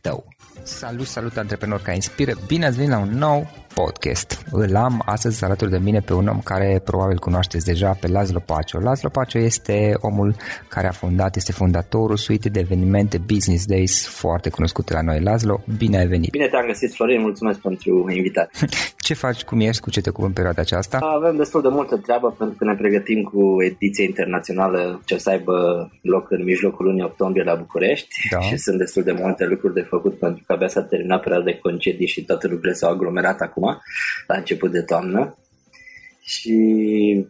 tău. Salut, salut antreprenori care inspiră! Bine ați venit la un nou podcast. Îl am astăzi alături de mine pe un om care probabil cunoașteți deja, pe Laszlo Pacio. Laszlo Pacio este omul care a fondat, este fondatorul suite de evenimente Business Days foarte cunoscute la noi. Laszlo, bine ai venit! Bine te-am găsit, Florin, mulțumesc pentru invitație. ce faci, cum ești, cu ce te ocupi în perioada aceasta? Avem destul de multă treabă pentru că ne pregătim cu ediție internațională ce o să aibă loc în mijlocul lunii octombrie la București da. și sunt destul de multe lucruri de făcut pentru că abia s-a terminat perioada de concedii și toate lucrurile s-au aglomerat acum acum, la început de toamnă. Și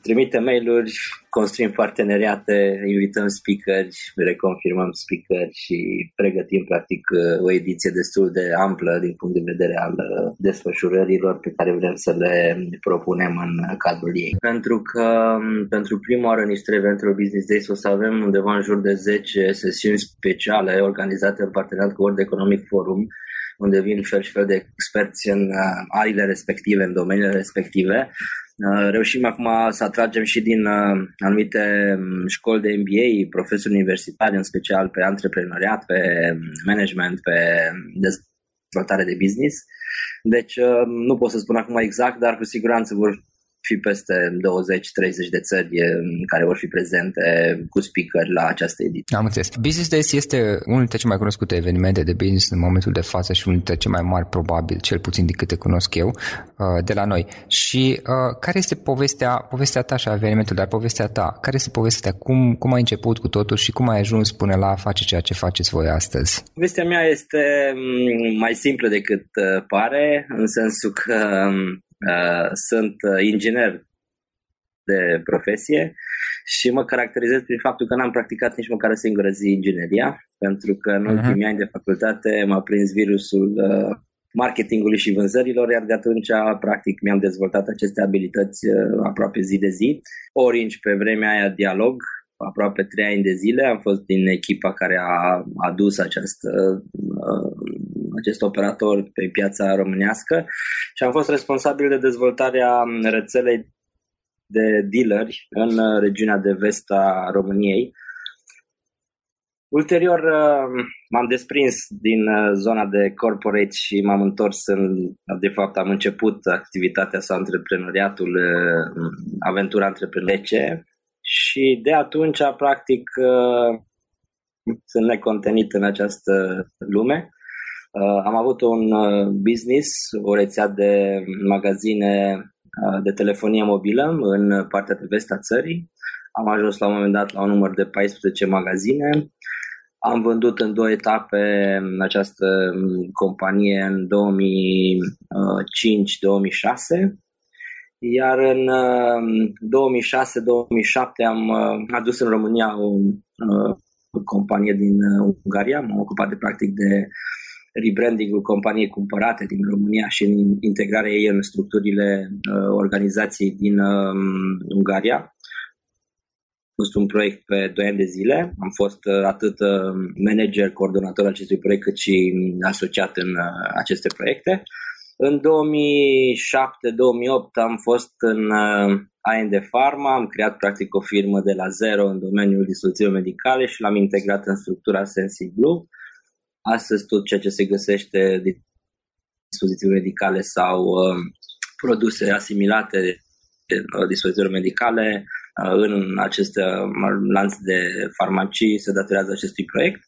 trimite mail-uri, construim parteneriate, invităm speakeri, reconfirmăm speakeri și pregătim practic o ediție destul de amplă din punct de vedere al desfășurărilor pe care vrem să le propunem în cadrul ei. Pentru că pentru prima oară în niște eventuri Business Days o să avem undeva în jur de 10 sesiuni speciale organizate în parteneriat cu World Economic Forum unde vin fel și fel de experți în uh, arile respective, în domeniile respective. Uh, reușim acum să atragem și din uh, anumite um, școli de MBA, profesori universitari, în special pe antreprenoriat, pe um, management, pe dezvoltare de business. Deci nu pot să spun acum exact, dar cu siguranță vor fi peste 20-30 de țări care vor fi prezente cu speaker la această ediție. Am înțeles. Business Days este unul dintre cele mai cunoscute evenimente de business în momentul de față și unul dintre cele mai mari, probabil, cel puțin din câte cunosc eu, uh, de la noi. Și uh, care este povestea, povestea ta și a evenimentului, dar povestea ta? Care este povestea ta? Cum, cum ai început cu totul și cum ai ajuns până la a face ceea ce faceți voi astăzi? Povestea mea este mm, mai simplă decât uh, pare, în sensul că mm, Uh, sunt uh, inginer de profesie și mă caracterizez prin faptul că n-am practicat nici măcar o singură zi ingineria, pentru că în uh-huh. ultimii ani de facultate m-a prins virusul uh, marketingului și vânzărilor, iar de atunci, practic, mi-am dezvoltat aceste abilități aproape zi de zi. Orange, pe vremea aia, dialog, aproape trei ani de zile. Am fost din echipa care a adus această acest operator pe piața românească și am fost responsabil de dezvoltarea rețelei de dealeri în regiunea de vest a României. Ulterior uh, m-am desprins din uh, zona de corporate și m-am întors în, de fapt am început activitatea sau antreprenoriatul, uh, aventura antreprenorice și de atunci practic sunt necontenit în această lume. Uh, am avut un uh, business, o rețea de magazine uh, de telefonie mobilă în partea de vest a țării. Am ajuns la un moment dat la un număr de 14 magazine. Am vândut în două etape această um, companie în 2005-2006 iar în 2006-2007 am adus în România o, o companie din Ungaria, m-am ocupat de practic de rebranding-ul companiei cumpărate din România și în integrarea ei în structurile uh, organizației din uh, Ungaria. A fost un proiect pe 2 ani de zile. Am fost uh, atât uh, manager, coordonator acestui proiect, cât și asociat în uh, aceste proiecte. În 2007-2008 am fost în uh, A&D Pharma, am creat practic o firmă de la zero în domeniul dispozițiilor medicale și l-am integrat în structura SensiBlue. Astăzi tot ceea ce se găsește din dispoziții medicale sau uh, produse asimilate de uh, dispoziții medicale uh, în acest uh, lanț de farmacii se datorează acestui proiect.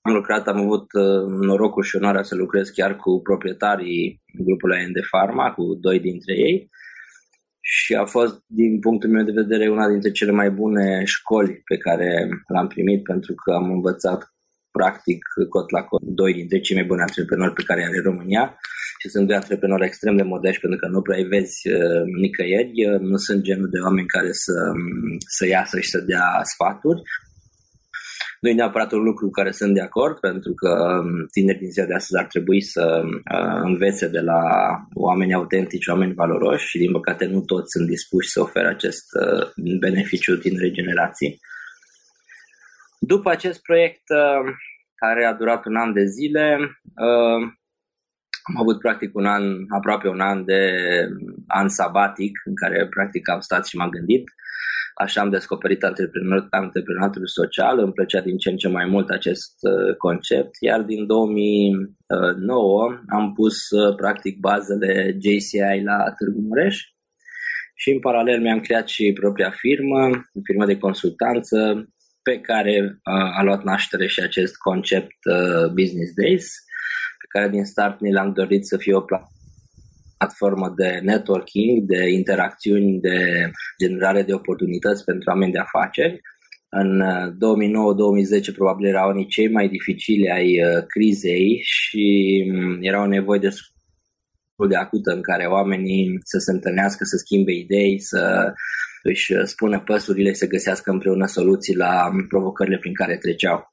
Am lucrat, am avut uh, norocul și onoarea să lucrez chiar cu proprietarii grupului AND Pharma, cu doi dintre ei și a fost, din punctul meu de vedere, una dintre cele mai bune școli pe care l-am primit pentru că am învățat practic cot la cot doi dintre cei mai buni antreprenori pe care i are România și sunt doi antreprenori extrem de modești pentru că nu prea îi vezi uh, nicăieri, uh, nu sunt genul de oameni care să, um, să iasă și să dea sfaturi. Nu e neapărat un lucru cu care sunt de acord, pentru că um, tinerii din ziua de astăzi ar trebui să uh, învețe de la oameni autentici, oameni valoroși și din păcate nu toți sunt dispuși să ofere acest uh, beneficiu din regenerații. După acest proiect uh, care a durat un an de zile, uh, am avut practic un an, aproape un an de an sabatic în care practic am stat și m-am gândit. Așa am descoperit antreprenor, antreprenoriatul social, îmi plăcea din ce în ce mai mult acest uh, concept, iar din 2009 am pus practic bazele JCI la Târgu Mureș și în paralel mi-am creat și propria firmă, firmă de consultanță, pe care a luat naștere și acest concept uh, Business Days, pe care din start ni l-am dorit să fie o platformă de networking, de interacțiuni, de generare de oportunități pentru oameni de afaceri. În 2009-2010 uh, probabil erau unii cei mai dificili ai uh, crizei și um, era o nevoie de de acută în care oamenii să se întâlnească, să schimbe idei, să își uh, spună păsurile să găsească împreună soluții la um, provocările prin care treceau.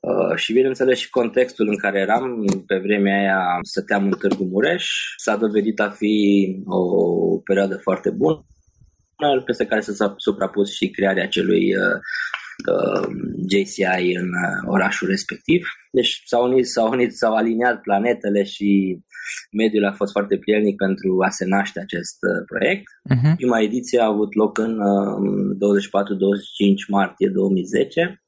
Uh, și bineînțeles și contextul în care eram, pe vremea aia stăteam în Târgu Mureș, s-a dovedit a fi o perioadă foarte bună, peste care s-a suprapus și crearea acelui uh, uh, JCI în uh, orașul respectiv. Deci s-au unit, s-au unit, s-au aliniat planetele și mediul a fost foarte prielnic pentru a se naște acest uh, proiect. Uh-huh. Prima ediție a avut loc în uh, 24-25 martie 2010.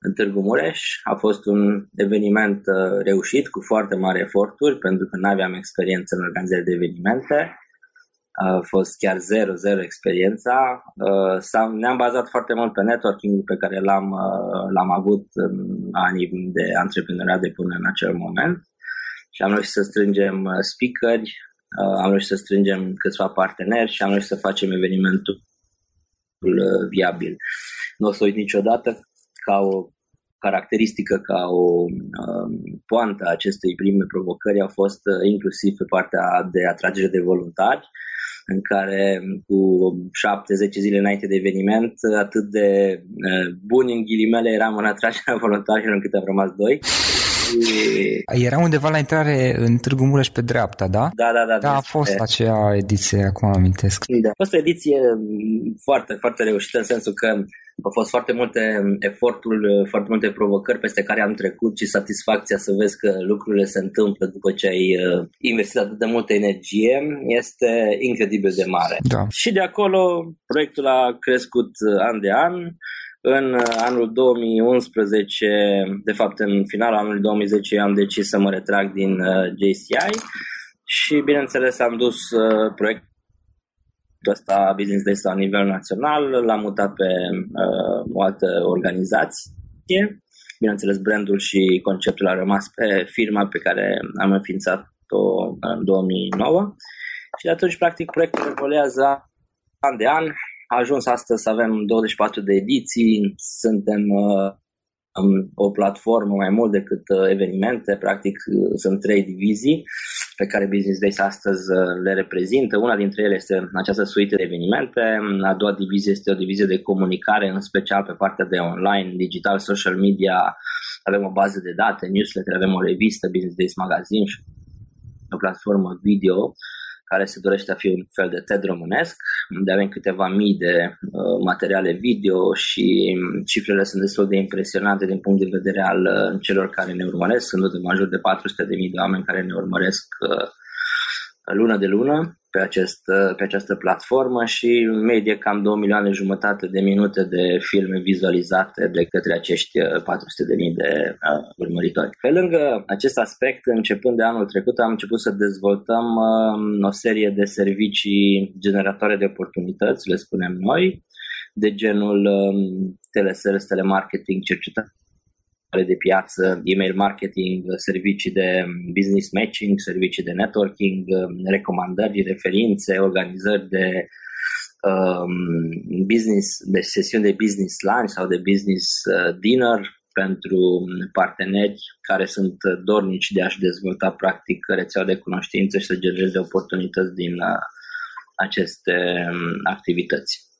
în Târgu Mureș. A fost un eveniment uh, reușit cu foarte mari eforturi pentru că nu aveam experiență în organizare de evenimente. A fost chiar zero, zero experiența. Uh, ne-am bazat foarte mult pe networking pe care l-am, uh, l-am avut în anii de antreprenoriat de până în acel moment și am reușit să strângem speakeri, am reușit să strângem câțiva parteneri și am reușit să facem evenimentul viabil. Nu o să uit niciodată ca o caracteristică, ca o um, poantă a acestei prime provocări a fost uh, inclusiv pe partea de atragere de voluntari, în care cu 7-10 zile înainte de eveniment, atât de uh, buni în ghilimele eram în atragerea voluntarilor încât am rămas doi. Era undeva la intrare în Târgu Mureș pe dreapta, da? Da, da, da. Da, a fost acea ediție, acum amintesc. Da. A fost o ediție foarte, foarte reușită în sensul că au fost foarte multe eforturi, foarte multe provocări peste care am trecut și satisfacția să vezi că lucrurile se întâmplă după ce ai uh, investit atât de multă energie este incredibil de mare. Da. Și de acolo proiectul a crescut uh, an de an. În uh, anul 2011, de fapt în finalul anului 2010, am decis să mă retrag din JCI și bineînțeles am dus proiectul ăsta Business Days la nivel național, l-am mutat pe uh, o altă organizație. Bineînțeles, brandul și conceptul a rămas pe firma pe care am înființat-o în 2009 și de atunci, practic, proiectul evoluează an de an. A ajuns astăzi să avem 24 de ediții, suntem uh, o platformă mai mult decât uh, evenimente, practic uh, sunt trei divizii pe care Business Days astăzi uh, le reprezintă. Una dintre ele este această suite de evenimente, a doua divizie este o divizie de comunicare, în special pe partea de online, digital, social media, avem o bază de date, newsletter, avem o revistă, Business Days Magazine și o platformă video care se dorește a fi un fel de TED românesc, unde avem câteva mii de uh, materiale video și cifrele sunt destul de impresionante din punct de vedere al uh, celor care ne urmăresc. Sunt de major de 400 de mii de oameni care ne urmăresc uh, lună de lună pe, acest, pe această platformă și medie cam 2 milioane jumătate de minute de filme vizualizate de către acești 400 de mii de uh, urmăritori. Pe lângă acest aspect, începând de anul trecut, am început să dezvoltăm uh, o serie de servicii generatoare de oportunități, le spunem noi, de genul uh, telesales, telemarketing, cercetare de piață, email marketing, servicii de business matching, servicii de networking, recomandări, referințe, organizări de um, business, de sesiuni de business lunch sau de business uh, dinner pentru parteneri care sunt dornici de a-și dezvolta practic rețeaua de cunoștință și să genereze oportunități din uh, aceste um, activități.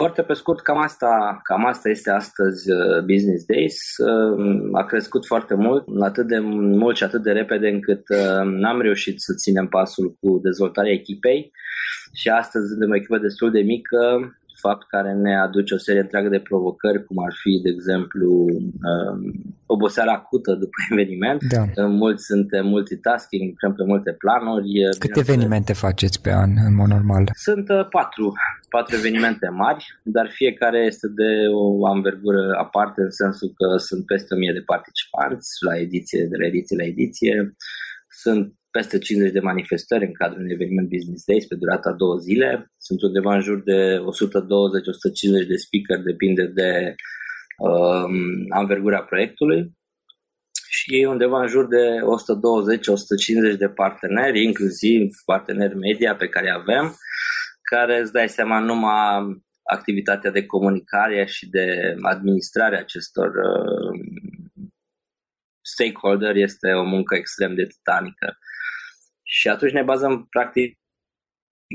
Foarte pe scurt, cam asta, cam asta este astăzi uh, Business Days. Uh, a crescut foarte mult, atât de mult și atât de repede încât uh, n-am reușit să ținem pasul cu dezvoltarea echipei și astăzi suntem o echipă destul de mică, fapt care ne aduce o serie întreagă de provocări, cum ar fi, de exemplu, um, oboseala acută după eveniment. Da. Mulți suntem multitasking, lucrăm pe multe planuri. Câte evenimente faceți pe an, în mod normal? Sunt uh, patru, patru evenimente mari, dar fiecare este de o anvergură aparte, în sensul că sunt peste 1000 de participanți la ediție, de la ediție la ediție. Sunt peste 50 de manifestări în cadrul unui eveniment Business Days pe durata două zile. Sunt undeva în jur de 120-150 de speaker, depinde de um, anvergura proiectului și undeva în jur de 120-150 de parteneri, inclusiv parteneri media pe care avem, care îți dai seama numai activitatea de comunicare și de administrare acestor uh, stakeholder este o muncă extrem de titanică. Și atunci ne bazăm practic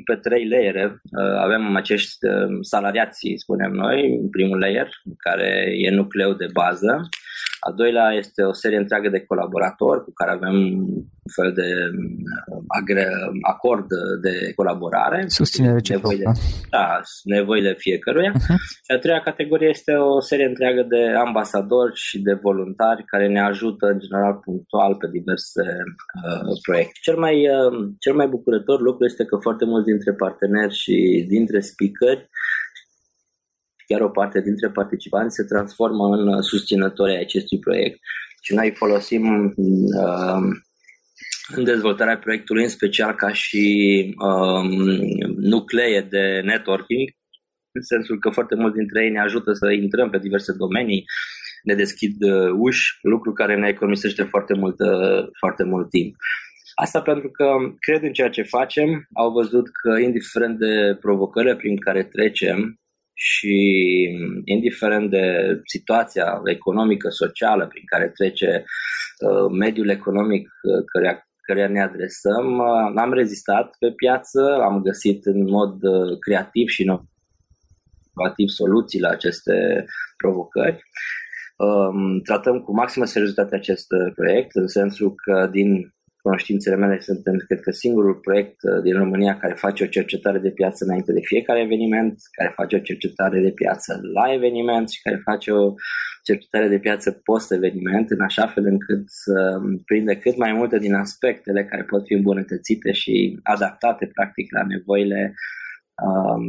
pe trei layere. Uh, avem acești uh, salariații, spunem noi, în primul layer, care e nucleu de bază. A doilea este o serie întreagă de colaboratori cu care avem un fel de uh, acord de colaborare. Susținere reciprocă. Da, nevoile fiecăruia. Uh-huh. Și a treia categorie este o serie întreagă de ambasadori și de voluntari care ne ajută în general punctual pe diverse uh, proiecte. Cel mai, uh, cel mai bucurător lucru este că foarte mulți dintre parteneri și dintre speakeri chiar o parte dintre participanți se transformă în susținători ai acestui proiect și noi folosim uh, în dezvoltarea proiectului, în special ca și um, nuclee de networking, în sensul că foarte mulți dintre ei ne ajută să intrăm pe diverse domenii, ne deschid uh, uși, lucru care ne economisește foarte mult, uh, foarte mult timp. Asta pentru că cred în ceea ce facem, au văzut că indiferent de provocările prin care trecem și indiferent de situația economică, socială prin care trece uh, mediul economic căreia, căreia ne adresăm, am rezistat pe piață, am găsit în mod creativ și inovativ soluții la aceste provocări. Um, tratăm cu maximă seriozitate acest uh, proiect, în sensul că din cunoștințele mele suntem, cred că, singurul proiect uh, din România care face o cercetare de piață înainte de fiecare eveniment, care face o cercetare de piață la eveniment și care face o cercetare de piață post-eveniment, în așa fel încât să prinde cât mai multe din aspectele care pot fi îmbunătățite și adaptate, practic, la nevoile Um,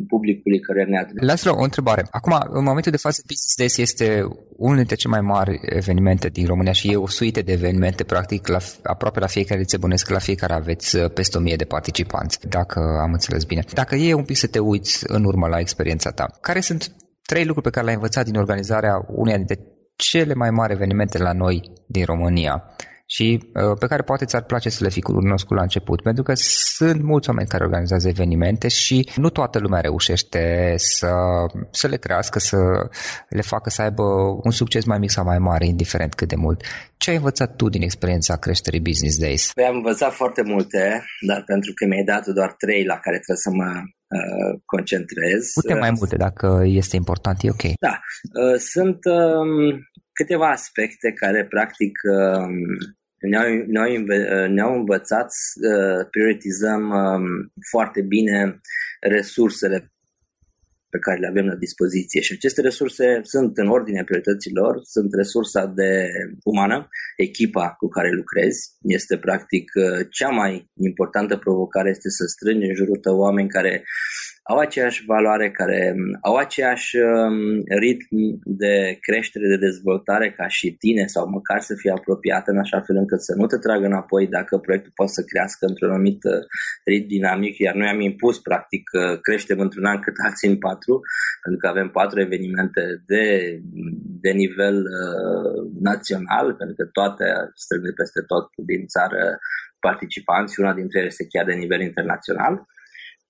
publicului care ne adresăm. Lasă o întrebare. Acum, în momentul de față, Business Days este unul dintre cele mai mari evenimente din România și e o suite de evenimente, practic, la, aproape la fiecare ți bănesc, la fiecare aveți uh, peste 1000 de participanți, dacă am înțeles bine. Dacă e un pic să te uiți în urmă la experiența ta, care sunt trei lucruri pe care le-ai învățat din organizarea uneia dintre cele mai mari evenimente la noi din România? Și uh, pe care poate ți-ar place să le fi cunoscut la început, pentru că sunt mulți oameni care organizează evenimente și nu toată lumea reușește să, să le crească, să le facă să aibă un succes mai mic sau mai mare, indiferent cât de mult. Ce ai învățat tu din experiența creșterii Business Days? Păi am învățat foarte multe, dar pentru că mi-ai dat doar trei la care trebuie să mă uh, concentrez. Putem mai multe, dacă este important, e ok. Da. Uh, sunt uh, câteva aspecte care practic um, ne-au, ne-au, ne-au învățat să prioritizăm um, foarte bine resursele pe care le avem la dispoziție. Și aceste resurse sunt în ordinea priorităților, sunt resursa de umană, echipa cu care lucrezi, este practic cea mai importantă provocare este să strângi în jurul tău oameni care au aceeași valoare, care um, au aceeași um, ritm de creștere, de dezvoltare ca și tine sau măcar să fie apropiată în așa fel încât să nu te tragă înapoi dacă proiectul poate să crească într-un anumit uh, ritm dinamic, iar noi am impus practic creștem într-un an cât alții în patru, pentru că avem patru evenimente de, de nivel uh, național, pentru că toate strâng peste tot din țară participanți, una dintre ele este chiar de nivel internațional.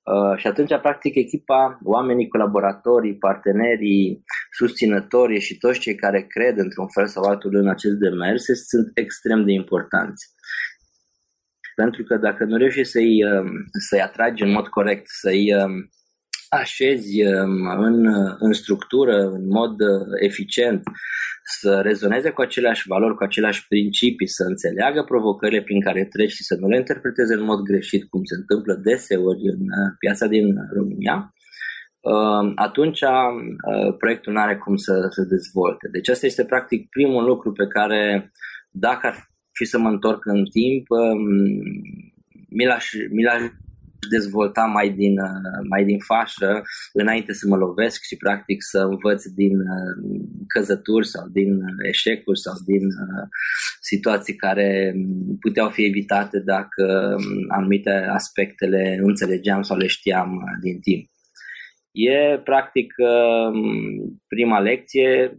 Uh, și atunci, practic, echipa, oamenii, colaboratorii, partenerii, susținătorii și toți cei care cred într-un fel sau altul în acest demers sunt extrem de importanți. Pentru că dacă nu reușești să-i, uh, să-i atragi în mod corect, să-i uh, așezi um, în, în structură, în mod eficient, să rezoneze cu aceleași valori, cu aceleași principii, să înțeleagă provocările prin care treci și să nu le interpreteze în mod greșit, cum se întâmplă deseori în uh, piața din România, uh, atunci uh, proiectul nu are cum să se dezvolte. Deci asta este practic primul lucru pe care, dacă ar fi să mă întorc în timp, um, mi l-aș, mi l-aș dezvolta mai din, uh, mai din fașă înainte să mă lovesc și practic să învăț din uh, căzături sau din eșecuri sau din uh, situații care puteau fi evitate dacă um, anumite aspectele nu înțelegeam sau le știam din timp. E practic um, prima lecție,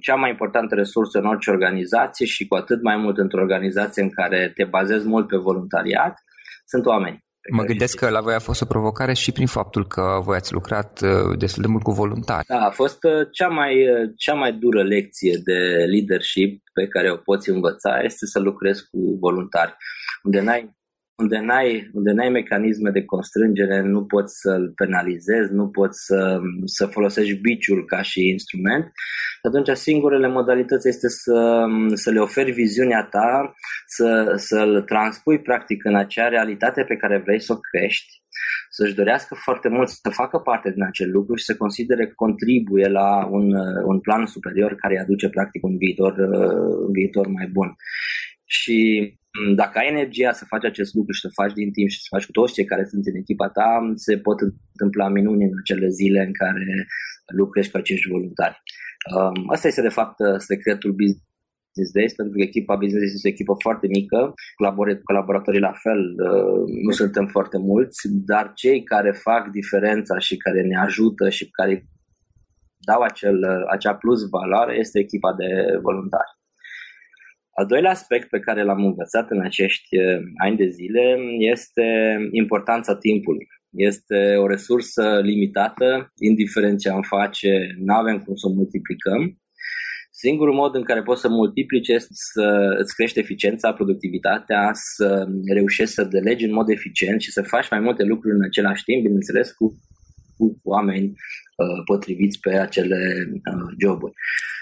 cea mai importantă resursă în orice organizație și cu atât mai mult într-o organizație în care te bazezi mult pe voluntariat, sunt oameni. Mă gândesc că la voi a fost o provocare și prin faptul că voi ați lucrat uh, destul de mult cu voluntari. Da, a fost uh, cea mai, uh, cea mai dură lecție de leadership pe care o poți învăța este să lucrezi cu voluntari, unde n-ai unde n-ai, unde n-ai mecanisme de constrângere, nu poți să-l penalizezi, nu poți să, să folosești biciul ca și instrument, atunci singurele modalități este să, să le oferi viziunea ta, să, să-l transpui practic în acea realitate pe care vrei să o crești, să-și dorească foarte mult să facă parte din acel lucru și să considere că contribuie la un, un plan superior care îi aduce practic un viitor, un viitor mai bun. Și dacă ai energia să faci acest lucru și să faci din timp și să faci cu toți cei care sunt în echipa ta, se pot întâmpla minuni în acele zile în care lucrezi cu acești voluntari. Um, asta este de fapt secretul Business Days, pentru că echipa Business Days este o echipă foarte mică, colaboratorii la fel, uh, nu suntem foarte mulți, dar cei care fac diferența și care ne ajută și care dau acel, acea plus valoare este echipa de voluntari. Al doilea aspect pe care l-am învățat în acești uh, ani de zile este importanța timpului. Este o resursă limitată, indiferent ce am face, nu avem cum să o multiplicăm. Singurul mod în care poți să multiplici este să îți crești eficiența, productivitatea, să reușești să delegi în mod eficient și să faci mai multe lucruri în același timp, bineînțeles, cu, cu oameni uh, potriviți pe acele uh, joburi.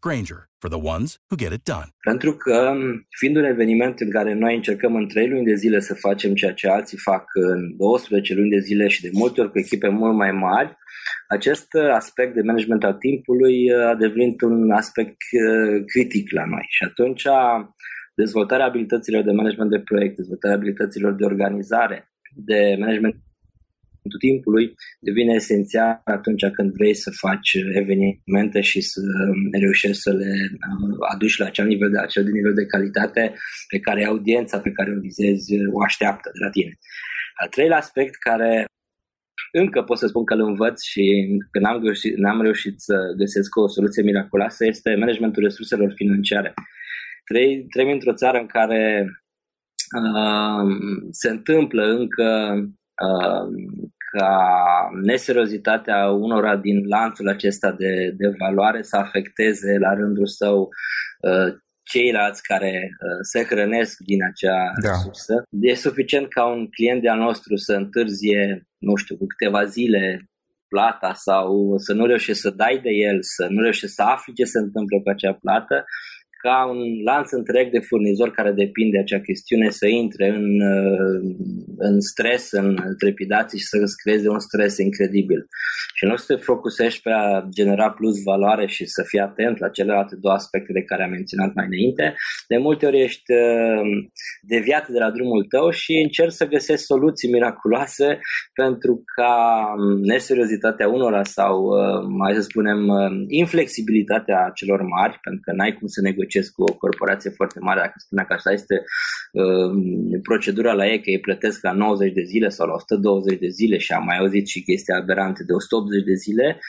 Granger, for the ones who get it done. Pentru că, fiind un eveniment în care noi încercăm în 3 luni de zile să facem ceea ce alții fac în 12 luni de zile și de multe ori cu echipe mult mai mari, acest aspect de management al timpului a devenit un aspect uh, critic la noi. Și atunci dezvoltarea abilităților de management de proiect, dezvoltarea abilităților de organizare, de management timpului devine esențial atunci când vrei să faci evenimente și să reușești să le uh, aduci la acel nivel de, acel nivel de calitate pe care audiența pe care o vizezi o așteaptă de la tine. Al treilea aspect care încă pot să spun că îl învăț și că n-am reușit, n-am reușit să găsesc o soluție miraculoasă este managementul resurselor financiare. Trăi, trăim într-o țară în care uh, se întâmplă încă uh, ca neserozitatea unora din lanțul acesta de, de valoare să afecteze la rândul său uh, ceilalți care uh, se hrănesc din acea da. sursă. E suficient ca un client de-al nostru să întârzie, nu știu, cu câteva zile plata sau să nu reușești să dai de el, să nu reușești să afli ce se întâmplă cu acea plată ca un lanț întreg de furnizori care depinde de acea chestiune să intre în, uh, în stres, în trepidații și să îți creeze un stres incredibil. Și nu să te focusești pe a genera plus valoare și să fii atent la celelalte două aspecte de care am menționat mai înainte, de multe ori ești uh, deviat de la drumul tău și încerci să găsești soluții miraculoase pentru ca um, neseriozitatea unora sau, uh, mai să spunem, inflexibilitatea celor mari, pentru că n-ai cum să negociezi negociez cu o corporație foarte mare, dacă spune că așa este uh, procedura la ei, că ei plătesc la 90 de zile sau la 120 de zile și am mai auzit și chestia aberante de 180 de zile,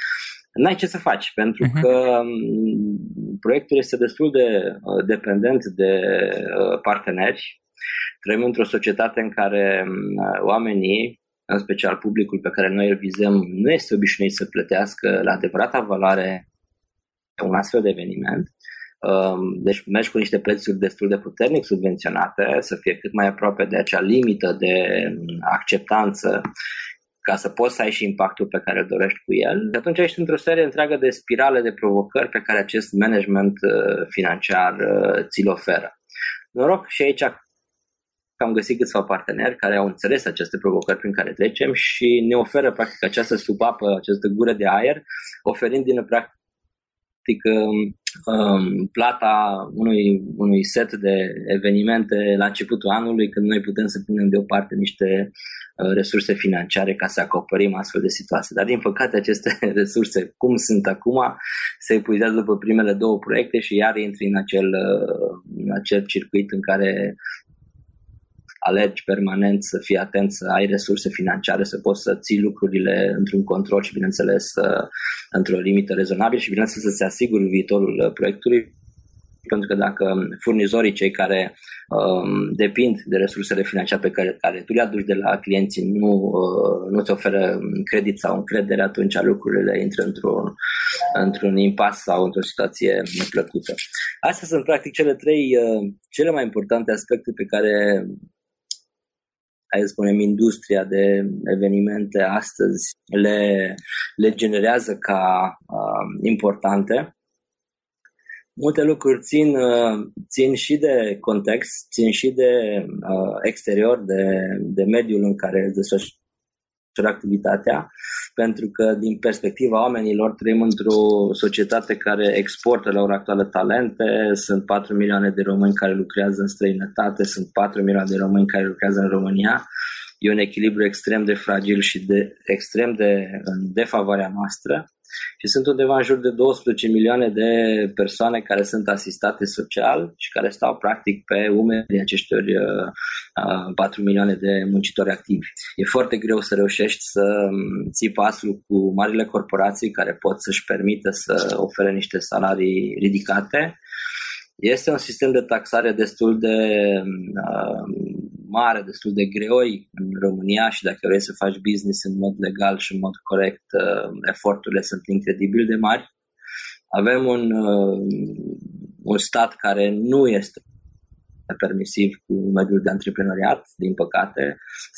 n-ai ce să faci, pentru uh-huh. că um, proiectul este destul de uh, dependent de uh, parteneri. Trăim într-o societate în care uh, oamenii, în special publicul pe care noi îl vizăm, nu este obișnuit să plătească la adevărata valoare un astfel de eveniment Um, deci mergi cu niște prețuri destul de puternic subvenționate, să fie cât mai aproape de acea limită de acceptanță ca să poți să ai și impactul pe care îl dorești cu el. De atunci ești într-o serie întreagă de spirale de provocări pe care acest management uh, financiar uh, ți-l oferă. Noroc și aici că am găsit câțiva parteneri care au înțeles aceste provocări prin care trecem și ne oferă practic această subapă, această gură de aer, oferind din practic practic um, plata unui, unui set de evenimente la începutul anului când noi putem să punem deoparte niște uh, resurse financiare ca să acoperim astfel de situații. Dar din păcate aceste resurse, cum sunt acum, se epuizează după primele două proiecte și iar intri în acel, uh, în acel circuit în care alergi permanent, să fii atent, să ai resurse financiare, să poți să ții lucrurile într-un control și, bineînțeles, într-o limită rezonabilă și, bineînțeles, să-ți asiguri viitorul uh, proiectului pentru că dacă furnizorii, cei care um, depind de resursele financiare pe care, care tu le aduci de la clienții, nu, uh, nu ți oferă credit sau încredere, atunci lucrurile intră într-un, într-un impas sau într-o situație neplăcută. Astea sunt practic cele trei, uh, cele mai importante aspecte pe care hai să spunem, industria de evenimente astăzi le, le generează ca uh, importante. Multe lucruri țin, uh, țin și de context, țin și de uh, exterior, de, de mediul în care desfășură activitatea, pentru că din perspectiva oamenilor trăim într-o societate care exportă la ora actuală talente, sunt 4 milioane de români care lucrează în străinătate, sunt 4 milioane de români care lucrează în România, e un echilibru extrem de fragil și de, extrem de în defavoarea noastră și sunt undeva în jur de 12 milioane de persoane care sunt asistate social și care stau practic pe umerii aceștior uh, 4 milioane de muncitori activi. E foarte greu să reușești să um, ții pasul cu marile corporații care pot să-și permită să ofere niște salarii ridicate. Este un sistem de taxare destul de uh, mare, destul de greoi în România și dacă vrei să faci business în mod legal și în mod corect, uh, eforturile sunt incredibil de mari. Avem un, uh, un stat care nu este permisiv cu mediul de antreprenoriat, din păcate.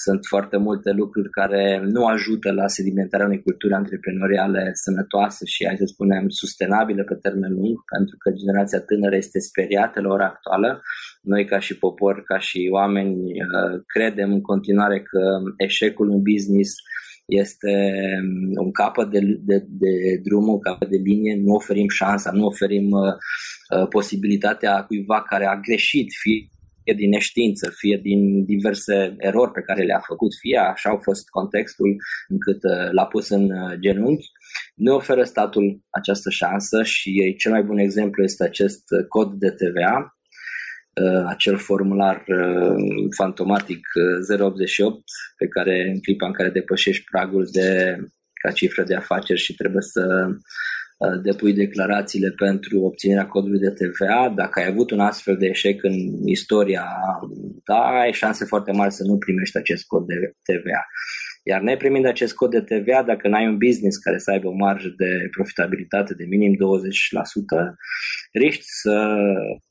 Sunt foarte multe lucruri care nu ajută la sedimentarea unei culturi antreprenoriale sănătoase și, hai să spunem, sustenabile pe termen lung, pentru că generația tânără este speriată la ora actuală noi ca și popor, ca și oameni, uh, credem în continuare că eșecul în business este um, un capăt de, de, de drum, un capăt de linie, nu oferim șansa, nu oferim uh, uh, posibilitatea cuiva care a greșit, fie din neștiință, fie din diverse erori pe care le-a făcut, fie așa a fost contextul încât uh, l-a pus în uh, genunchi, nu oferă statul această șansă și cel mai bun exemplu este acest cod de TVA, Uh, acel formular uh, fantomatic 088 uh, pe care în clipa în care depășești pragul de ca cifră de afaceri și trebuie să depui declarațiile pentru obținerea codului de TVA. Dacă ai avut un astfel de eșec în istoria ta, ai șanse foarte mari să nu primești acest cod de TVA. Iar neprimind acest cod de TVA, dacă n-ai un business care să aibă o marjă de profitabilitate de minim 20%, riști să Uh,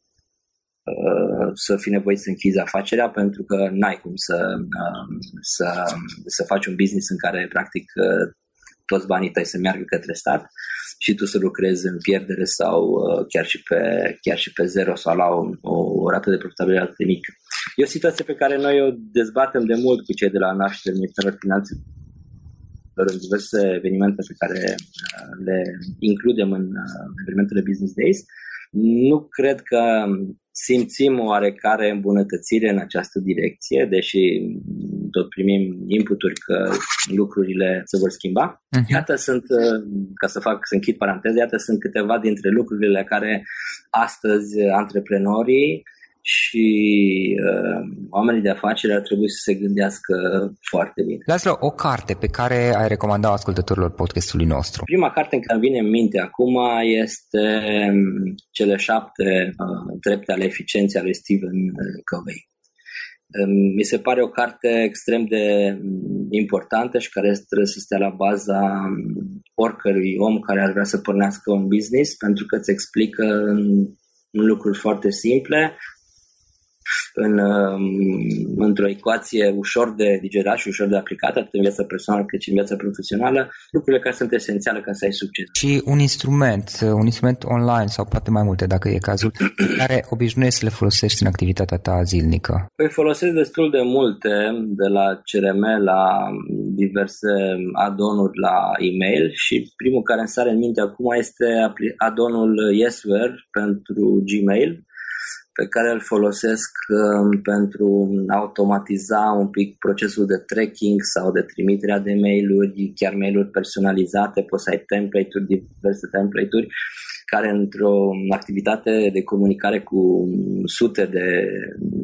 să fii nevoit să închizi afacerea pentru că n-ai cum să, uh, să, să faci un business în care practic uh, toți banii tăi să meargă către stat și tu să lucrezi în pierdere sau chiar și pe, chiar și pe zero sau la o, o rată de profitabilitate mică. E o situație pe care noi o dezbatem de mult cu cei de la naștere Ministerul Finanțelor în diverse evenimente pe care le includem în evenimentele Business Days. Nu cred că simțim oarecare îmbunătățire în această direcție, deși tot primim inputuri că lucrurile se vor schimba. Uh-huh. Iată sunt, ca să fac, să închid paranteze, iată sunt câteva dintre lucrurile care astăzi antreprenorii și uh, oamenii de afaceri ar trebui să se gândească foarte bine. Lasă o carte pe care ai recomandat ascultătorilor podcastului nostru. Prima carte în care îmi vine în minte acum este um, Cele șapte uh, trepte ale eficienței ale Stephen Covey. Um, mi se pare o carte extrem de um, importantă și care trebuie să stea la baza um, oricărui om care ar vrea să pornească un business pentru că îți explică în lucruri foarte simple în, um, într-o ecuație ușor de digerat și ușor de aplicat, atât în viața personală cât și în viața profesională, lucrurile care sunt esențiale ca să ai succes. Și un instrument, un instrument online sau poate mai multe dacă e cazul, care obișnuiești să le folosești în activitatea ta zilnică? Păi folosesc destul de multe, de la CRM la diverse adonuri la e-mail și primul care îmi sare în minte acum este adonul Yesware pentru Gmail, pe care îl folosesc um, pentru a automatiza un pic procesul de tracking sau de trimiterea de mail-uri, chiar mail-uri personalizate, poți să ai template-uri, diverse template-uri care într-o activitate de comunicare cu sute de,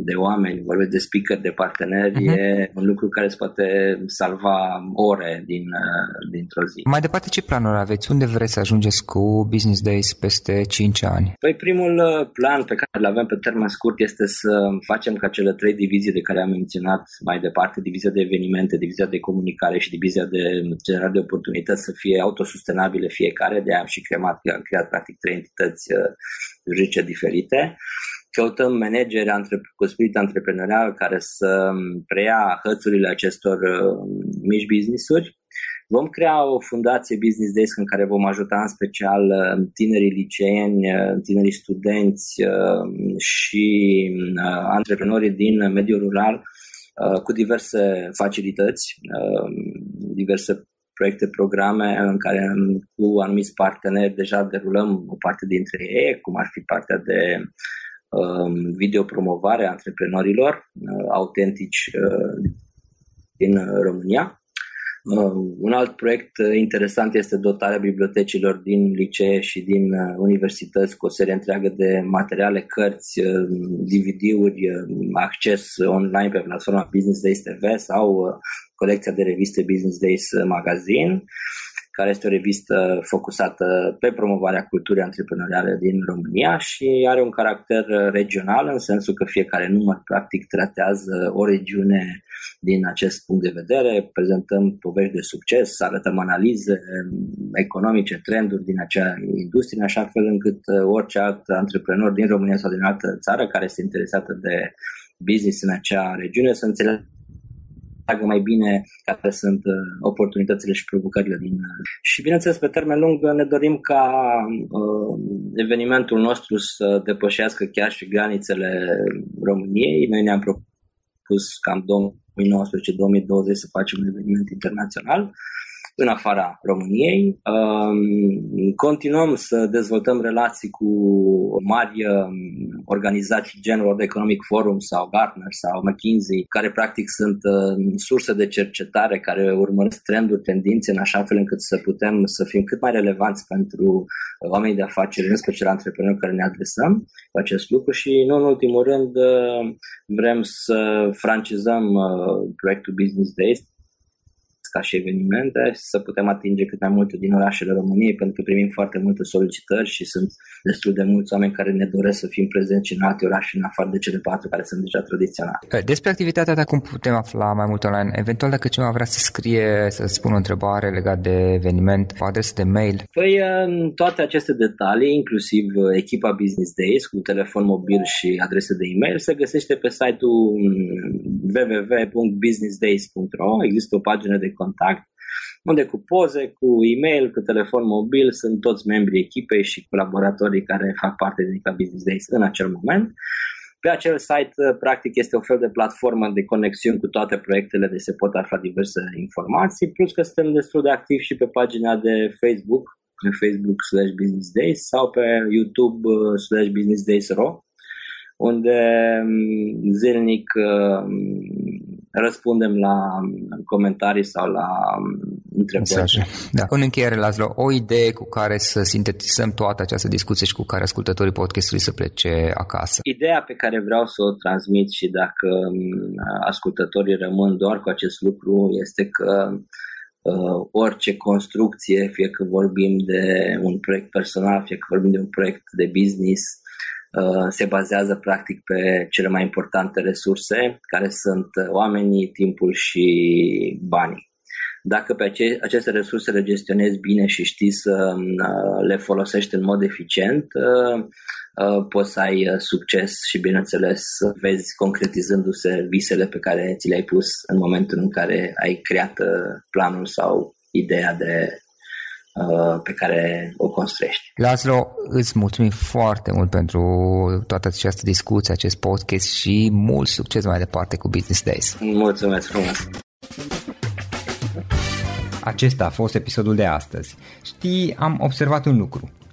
de oameni, vorbesc de speaker, de parteneri, uh-huh. e un lucru care îți poate salva ore din, dintr-o zi. Mai departe, ce planuri aveți? Unde vreți să ajungeți cu Business Days peste 5 ani? Păi primul uh, plan pe care îl avem pe termen scurt este să facem ca cele trei divizii de care am menționat mai departe, divizia de evenimente, divizia de comunicare și divizia de generare de oportunități să fie autosustenabile fiecare, de am și creat, am creat practic trei entități uh, juridice diferite. Căutăm manageri cu spirit antreprenorial care să preia hățurile acestor uh, mici business-uri Vom crea o fundație Business Desk în care vom ajuta în special uh, tinerii liceeni, uh, tinerii studenți uh, și antreprenorii din mediul rural cu diverse facilități, diverse proiecte, programe în care cu anumiți parteneri deja derulăm o parte dintre ei, cum ar fi partea de um, videopromovare a antreprenorilor autentici din România. Uh, un alt proiect uh, interesant este dotarea bibliotecilor din licee și din uh, universități cu o serie întreagă de materiale, cărți, DVD-uri, acces online pe platforma Business Days TV sau colecția de reviste Business Days Magazine care este o revistă focusată pe promovarea culturii antreprenoriale din România și are un caracter regional în sensul că fiecare număr practic tratează o regiune din acest punct de vedere, prezentăm povești de succes, arătăm analize economice, trenduri din acea industrie, în așa fel încât orice alt antreprenor din România sau din altă țară care este interesată de business în acea regiune să înțeleagă înțeleagă mai bine care sunt uh, oportunitățile și provocările din. Uh, și bineînțeles, pe termen lung ne dorim ca uh, evenimentul nostru să depășească chiar și granițele României. Noi ne-am propus cam 2019-2020 să facem un eveniment internațional în afara României. Um, continuăm să dezvoltăm relații cu mari um, organizații gen World Economic Forum sau Gartner sau McKinsey, care practic sunt um, surse de cercetare care urmăresc trenduri, tendințe în așa fel încât să putem să fim cât mai relevanți pentru oamenii de afaceri, în special antreprenori care ne adresăm cu acest lucru și nu în ultimul rând vrem să francizăm uh, proiectul Business Days ca și evenimente să putem atinge cât mai multe din orașele României pentru că primim foarte multe solicitări și sunt destul de mulți oameni care ne doresc să fim prezenți în alte orașe în afară de cele patru care sunt deja tradiționale. Eh, despre activitatea ta cum putem afla mai mult online? Eventual dacă cineva vrea să scrie, să spună o întrebare legat de eveniment, o adresă de mail? Păi toate aceste detalii, inclusiv uh, echipa Business Days cu telefon mobil și adrese de e-mail, se găsește pe site-ul mm, www.businessdays.ro. Există o pagină de contact unde cu poze, cu e-mail, cu telefon mobil sunt toți membrii echipei și colaboratorii care fac parte din echipa Business Days în acel moment. Pe acel site, practic, este o fel de platformă de conexiuni cu toate proiectele de se pot afla diverse informații, plus că suntem destul de activi și pe pagina de Facebook, pe Facebook slash Business Days sau pe YouTube uh, slash Business Days Ro, unde mm, zilnic uh, răspundem la comentarii sau la întrebări. Da. În încheiere, Laszlo, o idee cu care să sintetizăm toată această discuție și cu care ascultătorii podcastului să plece acasă. Ideea pe care vreau să o transmit și dacă ascultătorii rămân doar cu acest lucru este că uh, orice construcție, fie că vorbim de un proiect personal, fie că vorbim de un proiect de business, Uh, se bazează practic pe cele mai importante resurse, care sunt oamenii, timpul și banii. Dacă pe aceste resurse le gestionezi bine și știi să uh, le folosești în mod eficient, uh, poți să ai succes și, bineînțeles, să vezi concretizându-se visele pe care ți le-ai pus în momentul în care ai creat planul sau ideea de Uh, pe care o construiești. Laszlo, îți mulțumim foarte mult pentru toată această discuție, acest podcast și mult succes mai departe cu Business Days. Mulțumesc frumos! Acesta a fost episodul de astăzi. Știi, am observat un lucru.